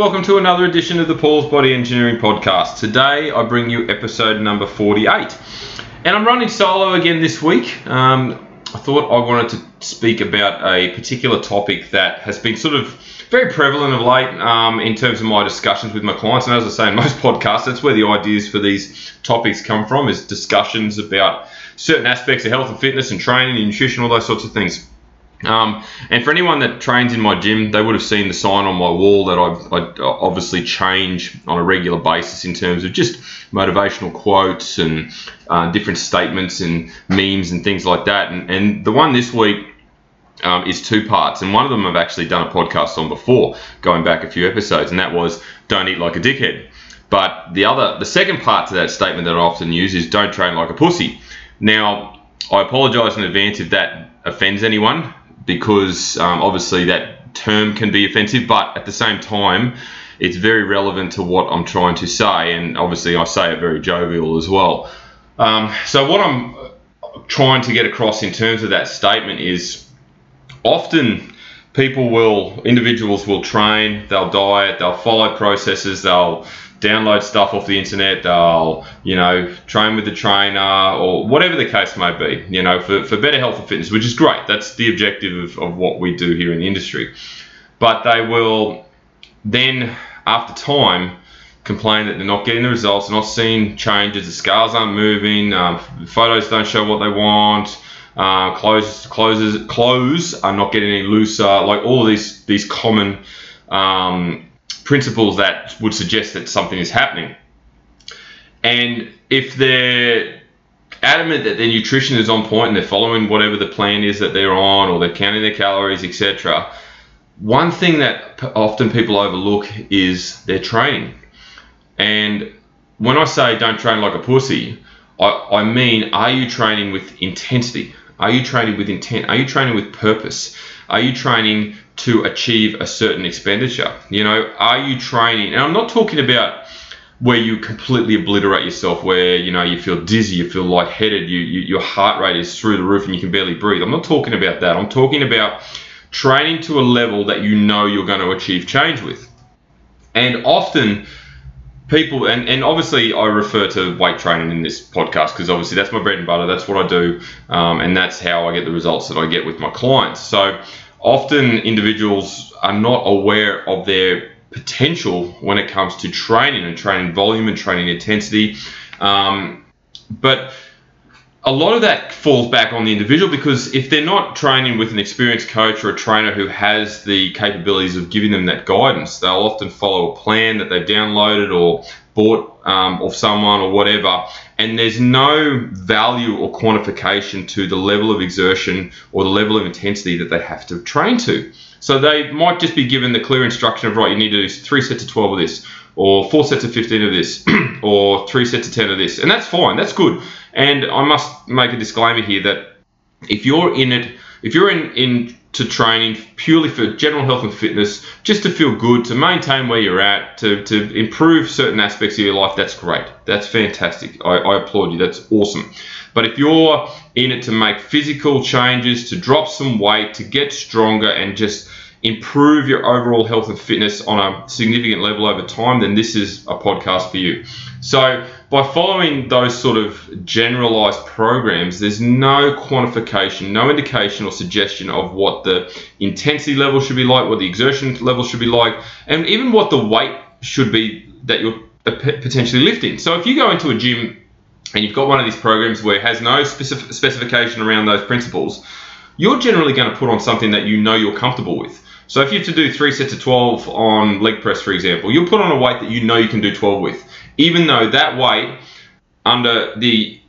welcome to another edition of the Paul's Body Engineering Podcast. Today I bring you episode number 48. And I'm running solo again this week. Um, I thought I wanted to speak about a particular topic that has been sort of very prevalent of late um, in terms of my discussions with my clients. And as I say in most podcasts, that's where the ideas for these topics come from, is discussions about certain aspects of health and fitness and training and nutrition, all those sorts of things. Um, and for anyone that trains in my gym, they would have seen the sign on my wall that I, I obviously change on a regular basis in terms of just motivational quotes and uh, different statements and memes and things like that. And, and the one this week um, is two parts, and one of them I've actually done a podcast on before, going back a few episodes, and that was "Don't eat like a dickhead." But the other, the second part to that statement that I often use is "Don't train like a pussy." Now, I apologise in advance if that offends anyone because um, obviously that term can be offensive, but at the same time, it's very relevant to what I'm trying to say, and obviously I say it very jovial as well. Um, so what I'm trying to get across in terms of that statement is often people will, individuals will train, they'll diet, they'll follow processes, they'll download stuff off the internet, they'll, you know, train with the trainer or whatever the case may be, you know, for, for better health and fitness, which is great. That's the objective of, of what we do here in the industry. But they will then, after time, complain that they're not getting the results, not seeing changes, the scales aren't moving, um, photos don't show what they want. Uh, clothes, clothes, clothes are not getting any looser. Like all these these common um, principles that would suggest that something is happening. And if they're adamant that their nutrition is on point and they're following whatever the plan is that they're on or they're counting their calories, etc., one thing that often people overlook is their training. And when I say don't train like a pussy, I, I mean, are you training with intensity? Are you training with intent? Are you training with purpose? Are you training to achieve a certain expenditure? You know, are you training? And I'm not talking about where you completely obliterate yourself, where you know you feel dizzy, you feel lightheaded, you, you your heart rate is through the roof and you can barely breathe. I'm not talking about that. I'm talking about training to a level that you know you're going to achieve change with. And often people and, and obviously I refer to weight training in this podcast because obviously that's my bread and butter. That's what I do, um, and that's how I get the results that I get with my clients. So often individuals are not aware of their potential when it comes to training and training volume and training intensity. Um, but a lot of that falls back on the individual because if they're not training with an experienced coach or a trainer who has the capabilities of giving them that guidance, they'll often follow a plan that they've downloaded or bought um, of someone or whatever, and there's no value or quantification to the level of exertion or the level of intensity that they have to train to. So they might just be given the clear instruction of right, you need to do three sets of 12 of this, or four sets of 15 of this, or three sets of 10 of this, and that's fine, that's good. And I must make a disclaimer here that if you're in it, if you're in, in to training purely for general health and fitness, just to feel good, to maintain where you're at, to, to improve certain aspects of your life, that's great. That's fantastic. I, I applaud you. That's awesome. But if you're in it to make physical changes, to drop some weight, to get stronger, and just improve your overall health and fitness on a significant level over time, then this is a podcast for you. So, by following those sort of generalized programs, there's no quantification, no indication or suggestion of what the intensity level should be like, what the exertion level should be like, and even what the weight should be that you're potentially lifting. So, if you go into a gym and you've got one of these programs where it has no specific specification around those principles, you're generally going to put on something that you know you're comfortable with. So if you to do three sets of 12 on leg press, for example, you'll put on a weight that you know you can do 12 with, even though that weight, under the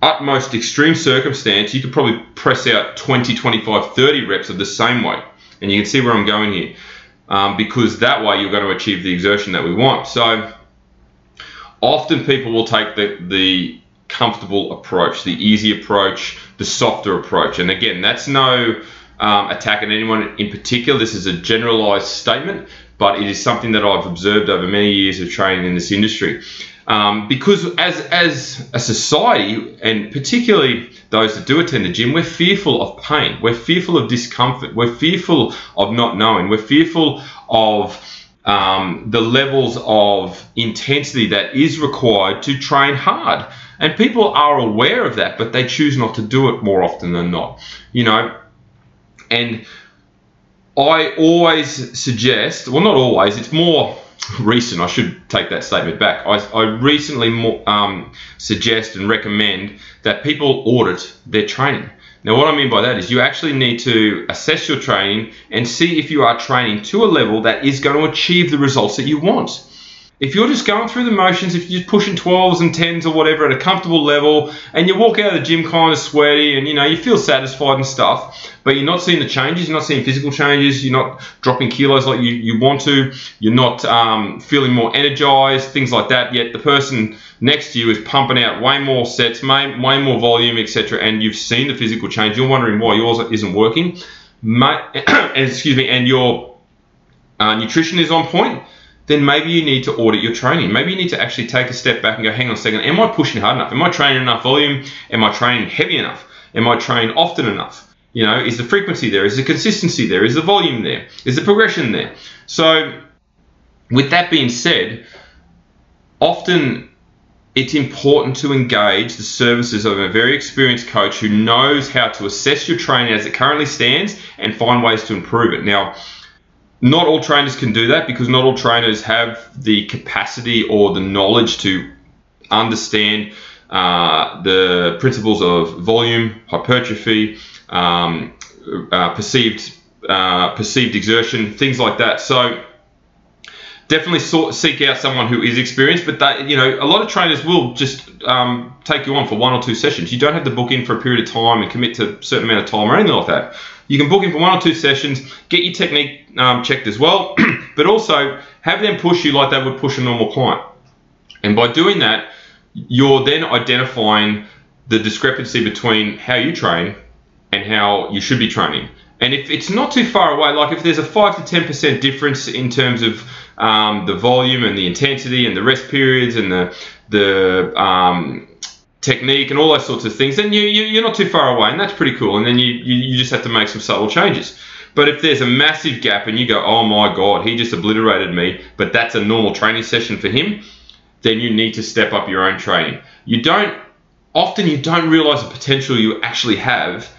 utmost extreme circumstance, you could probably press out 20, 25, 30 reps of the same weight. And you can see where I'm going here. Um, because that way you're going to achieve the exertion that we want. So often people will take the, the comfortable approach, the easy approach, the softer approach. And again, that's no um, attacking anyone in particular. This is a generalized statement, but it is something that I've observed over many years of training in this industry. Um, because as as a society, and particularly those that do attend the gym, we're fearful of pain. We're fearful of discomfort. We're fearful of not knowing. We're fearful of um, the levels of intensity that is required to train hard. And people are aware of that, but they choose not to do it more often than not. You know, and I always suggest, well, not always, it's more recent. I should take that statement back. I, I recently more, um, suggest and recommend that people audit their training. Now, what I mean by that is you actually need to assess your training and see if you are training to a level that is going to achieve the results that you want. If you're just going through the motions, if you're just pushing 12s and 10s or whatever at a comfortable level, and you walk out of the gym kind of sweaty and you know you feel satisfied and stuff, but you're not seeing the changes, you're not seeing physical changes, you're not dropping kilos like you, you want to, you're not um, feeling more energized, things like that. Yet the person next to you is pumping out way more sets, way, way more volume, etc., and you've seen the physical change. You're wondering why yours isn't working. excuse me, and your uh, nutrition is on point then maybe you need to audit your training. Maybe you need to actually take a step back and go, hang on a second, am I pushing hard enough? Am I training enough volume? Am I training heavy enough? Am I training often enough? You know, is the frequency there? Is the consistency there? Is the volume there? Is the progression there? So, with that being said, often it's important to engage the services of a very experienced coach who knows how to assess your training as it currently stands and find ways to improve it. Now, not all trainers can do that because not all trainers have the capacity or the knowledge to understand uh, the principles of volume, hypertrophy, um, uh, perceived uh, perceived exertion, things like that. So definitely sort, seek out someone who is experienced. But that you know, a lot of trainers will just um, take you on for one or two sessions. You don't have to book in for a period of time and commit to a certain amount of time or anything like that. You can book in for one or two sessions, get your technique um, checked as well, but also have them push you like they would push a normal client. And by doing that, you're then identifying the discrepancy between how you train and how you should be training. And if it's not too far away, like if there's a 5 to 10% difference in terms of um, the volume and the intensity and the rest periods and the, the um, technique and all those sorts of things, then you, you, are not too far away, and that's pretty cool. And then you, you, you just have to make some subtle changes. But if there's a massive gap and you go, oh my God, he just obliterated me, but that's a normal training session for him, then you need to step up your own training. You don't, often you don't realize the potential you actually have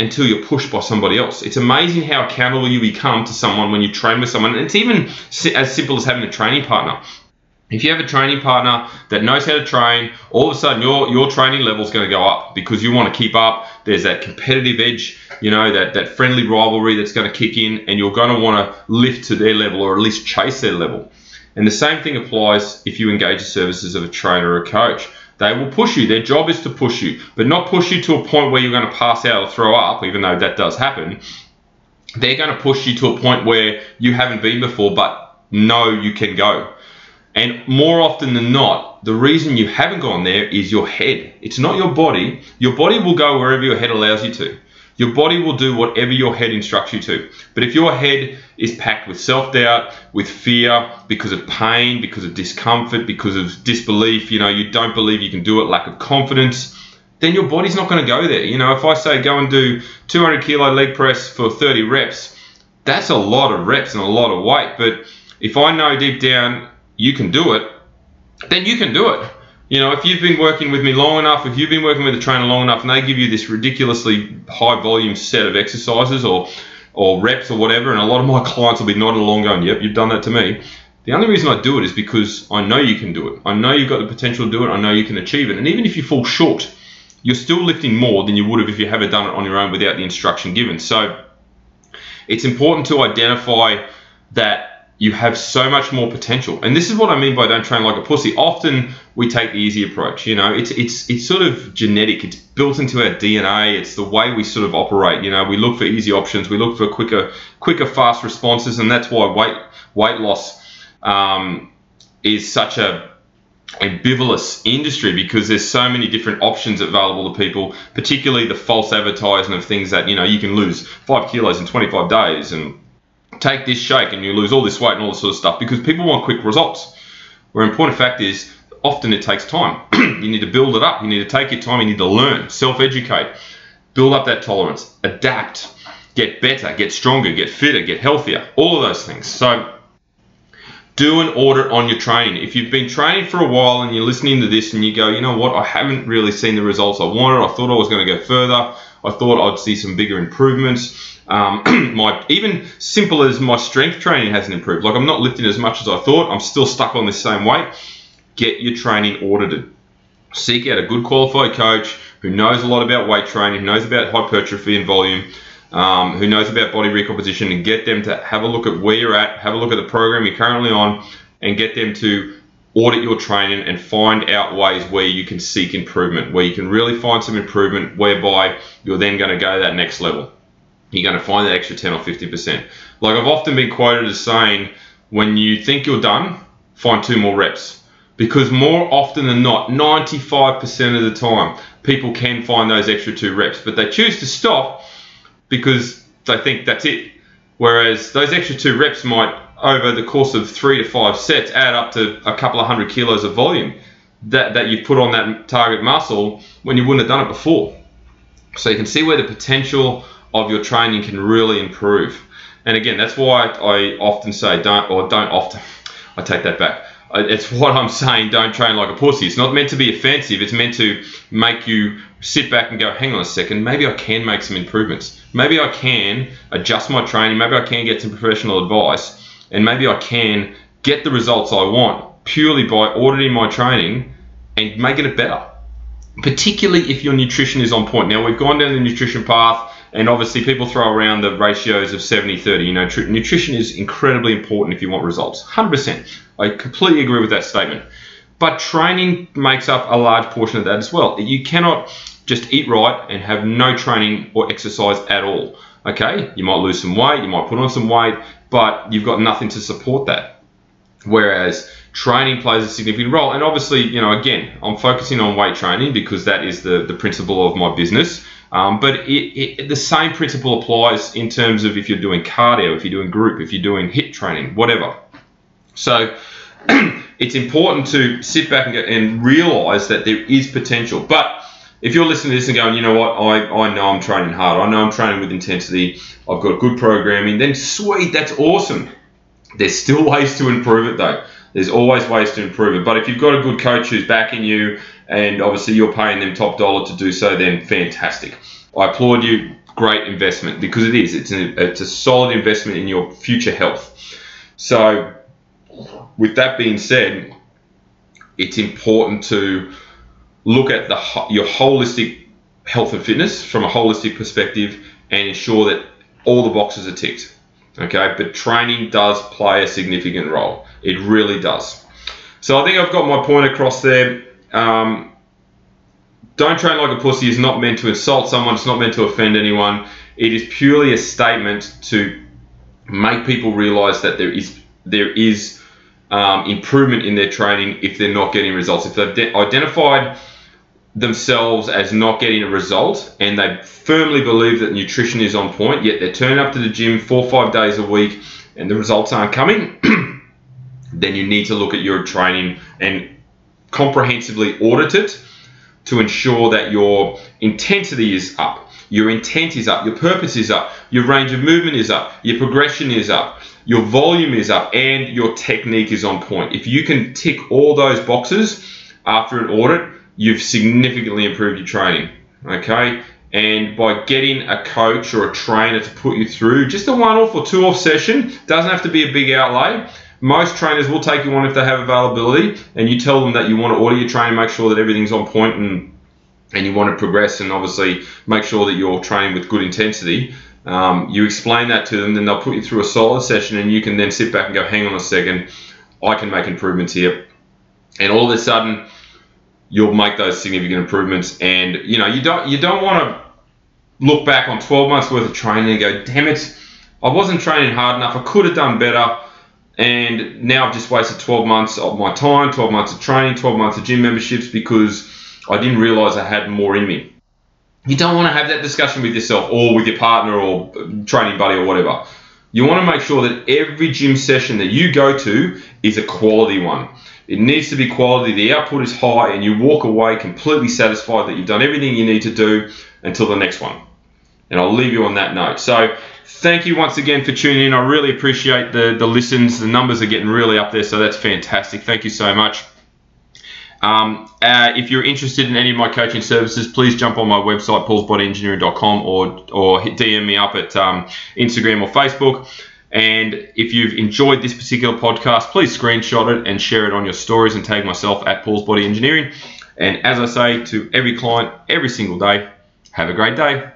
until you're pushed by somebody else. It's amazing how accountable you become to someone when you train with someone. And it's even as simple as having a training partner. If you have a training partner that knows how to train, all of a sudden your your training level is going to go up because you want to keep up. There's that competitive edge, you know, that that friendly rivalry that's going to kick in, and you're going to want to lift to their level or at least chase their level. And the same thing applies if you engage the services of a trainer or a coach. They will push you. Their job is to push you, but not push you to a point where you're going to pass out or throw up, even though that does happen. They're going to push you to a point where you haven't been before, but know you can go and more often than not, the reason you haven't gone there is your head. It's not your body. Your body will go wherever your head allows you to. Your body will do whatever your head instructs you to. But if your head is packed with self doubt, with fear, because of pain, because of discomfort, because of disbelief, you know, you don't believe you can do it, lack of confidence, then your body's not going to go there. You know, if I say go and do 200 kilo leg press for 30 reps, that's a lot of reps and a lot of weight. But if I know deep down you can do it, then you can do it. You know, if you've been working with me long enough, if you've been working with a trainer long enough, and they give you this ridiculously high volume set of exercises or or reps or whatever, and a lot of my clients will be nodding along going, "Yep, you've done that to me." The only reason I do it is because I know you can do it. I know you've got the potential to do it. I know you can achieve it. And even if you fall short, you're still lifting more than you would have if you haven't done it on your own without the instruction given. So it's important to identify that you have so much more potential. And this is what I mean by don't train like a pussy. Often we take the easy approach. You know, it's it's it's sort of genetic. It's built into our DNA. It's the way we sort of operate. You know, we look for easy options. We look for quicker quicker fast responses, and that's why weight weight loss um, is such a ambivalent industry because there's so many different options available to people, particularly the false advertising of things that you know you can lose five kilos in 25 days and take this shake and you lose all this weight and all this sort of stuff because people want quick results. Where important fact is, often it takes time. you need to build it up. You need to take your time. You need to learn, self-educate, build up that tolerance, adapt, get better, get stronger, get fitter, get healthier. All of those things. So do an audit on your training. If you've been training for a while and you're listening to this and you go, you know what, I haven't really seen the results I wanted. I thought I was going to go further. I thought I'd see some bigger improvements. Um, my even simple as my strength training hasn't improved. Like I'm not lifting as much as I thought. I'm still stuck on the same weight. Get your training audited. Seek out a good qualified coach who knows a lot about weight training, who knows about hypertrophy and volume, um, who knows about body recomposition, and get them to have a look at where you're at, have a look at the program you're currently on, and get them to audit your training and find out ways where you can seek improvement, where you can really find some improvement, whereby you're then going to go that next level. You're going to find that extra 10 or 50%. Like I've often been quoted as saying, when you think you're done, find two more reps. Because more often than not, 95% of the time, people can find those extra two reps, but they choose to stop because they think that's it. Whereas those extra two reps might, over the course of three to five sets, add up to a couple of hundred kilos of volume that, that you've put on that target muscle when you wouldn't have done it before. So you can see where the potential of your training can really improve. And again, that's why I often say don't, or don't often, I take that back. It's what I'm saying, don't train like a pussy. It's not meant to be offensive, it's meant to make you sit back and go, hang on a second, maybe I can make some improvements. Maybe I can adjust my training, maybe I can get some professional advice, and maybe I can get the results I want purely by auditing my training and making it better. Particularly if your nutrition is on point. Now, we've gone down the nutrition path and obviously, people throw around the ratios of 70 30. You know, tr- nutrition is incredibly important if you want results. 100%. I completely agree with that statement. But training makes up a large portion of that as well. You cannot just eat right and have no training or exercise at all. Okay, you might lose some weight, you might put on some weight, but you've got nothing to support that. Whereas training plays a significant role. And obviously, you know, again, I'm focusing on weight training because that is the, the principle of my business. Um, but it, it, the same principle applies in terms of if you're doing cardio, if you're doing group, if you're doing HIIT training, whatever. So it's important to sit back and, and realize that there is potential. But if you're listening to this and going, you know what, I, I know I'm training hard, I know I'm training with intensity, I've got good programming, then sweet, that's awesome. There's still ways to improve it though. There's always ways to improve it. But if you've got a good coach who's backing you and obviously you're paying them top dollar to do so, then fantastic. I applaud you. Great investment because it is. It's a, it's a solid investment in your future health. So, with that being said, it's important to look at the your holistic health and fitness from a holistic perspective and ensure that all the boxes are ticked. Okay, but training does play a significant role. It really does. So I think I've got my point across there. Um, don't train like a pussy is not meant to insult someone. It's not meant to offend anyone. It is purely a statement to make people realize that there is there is um, improvement in their training if they're not getting results. If they've de- identified themselves as not getting a result and they firmly believe that nutrition is on point, yet they're turning up to the gym four or five days a week and the results aren't coming, then you need to look at your training and comprehensively audit it to ensure that your intensity is up, your intent is up, your purpose is up, your range of movement is up, your progression is up, your volume is up, and your technique is on point. If you can tick all those boxes after an audit, you've significantly improved your training. Okay? And by getting a coach or a trainer to put you through just a one off or two off session, doesn't have to be a big outlay most trainers will take you on if they have availability, and you tell them that you want to order your training, make sure that everything's on point, and and you want to progress, and obviously make sure that you're training with good intensity. Um, you explain that to them, then they'll put you through a solid session, and you can then sit back and go, "Hang on a second, I can make improvements here," and all of a sudden you'll make those significant improvements. And you know you don't you don't want to look back on 12 months worth of training and go, "Damn it, I wasn't training hard enough. I could have done better." And now I've just wasted 12 months of my time, 12 months of training, 12 months of gym memberships because I didn't realize I had more in me. You don't want to have that discussion with yourself or with your partner or uh, training buddy or whatever. You want to make sure that every gym session that you go to is a quality one. It needs to be quality, the output is high, and you walk away completely satisfied that you've done everything you need to do until the next one. And I'll leave you on that note. So, Thank you once again for tuning in. I really appreciate the, the listens. The numbers are getting really up there, so that's fantastic. Thank you so much. Um, uh, if you're interested in any of my coaching services, please jump on my website, paulsbodyengineering.com, or, or DM me up at um, Instagram or Facebook. And if you've enjoyed this particular podcast, please screenshot it and share it on your stories and tag myself at Paul's Body Engineering. And as I say to every client every single day, have a great day.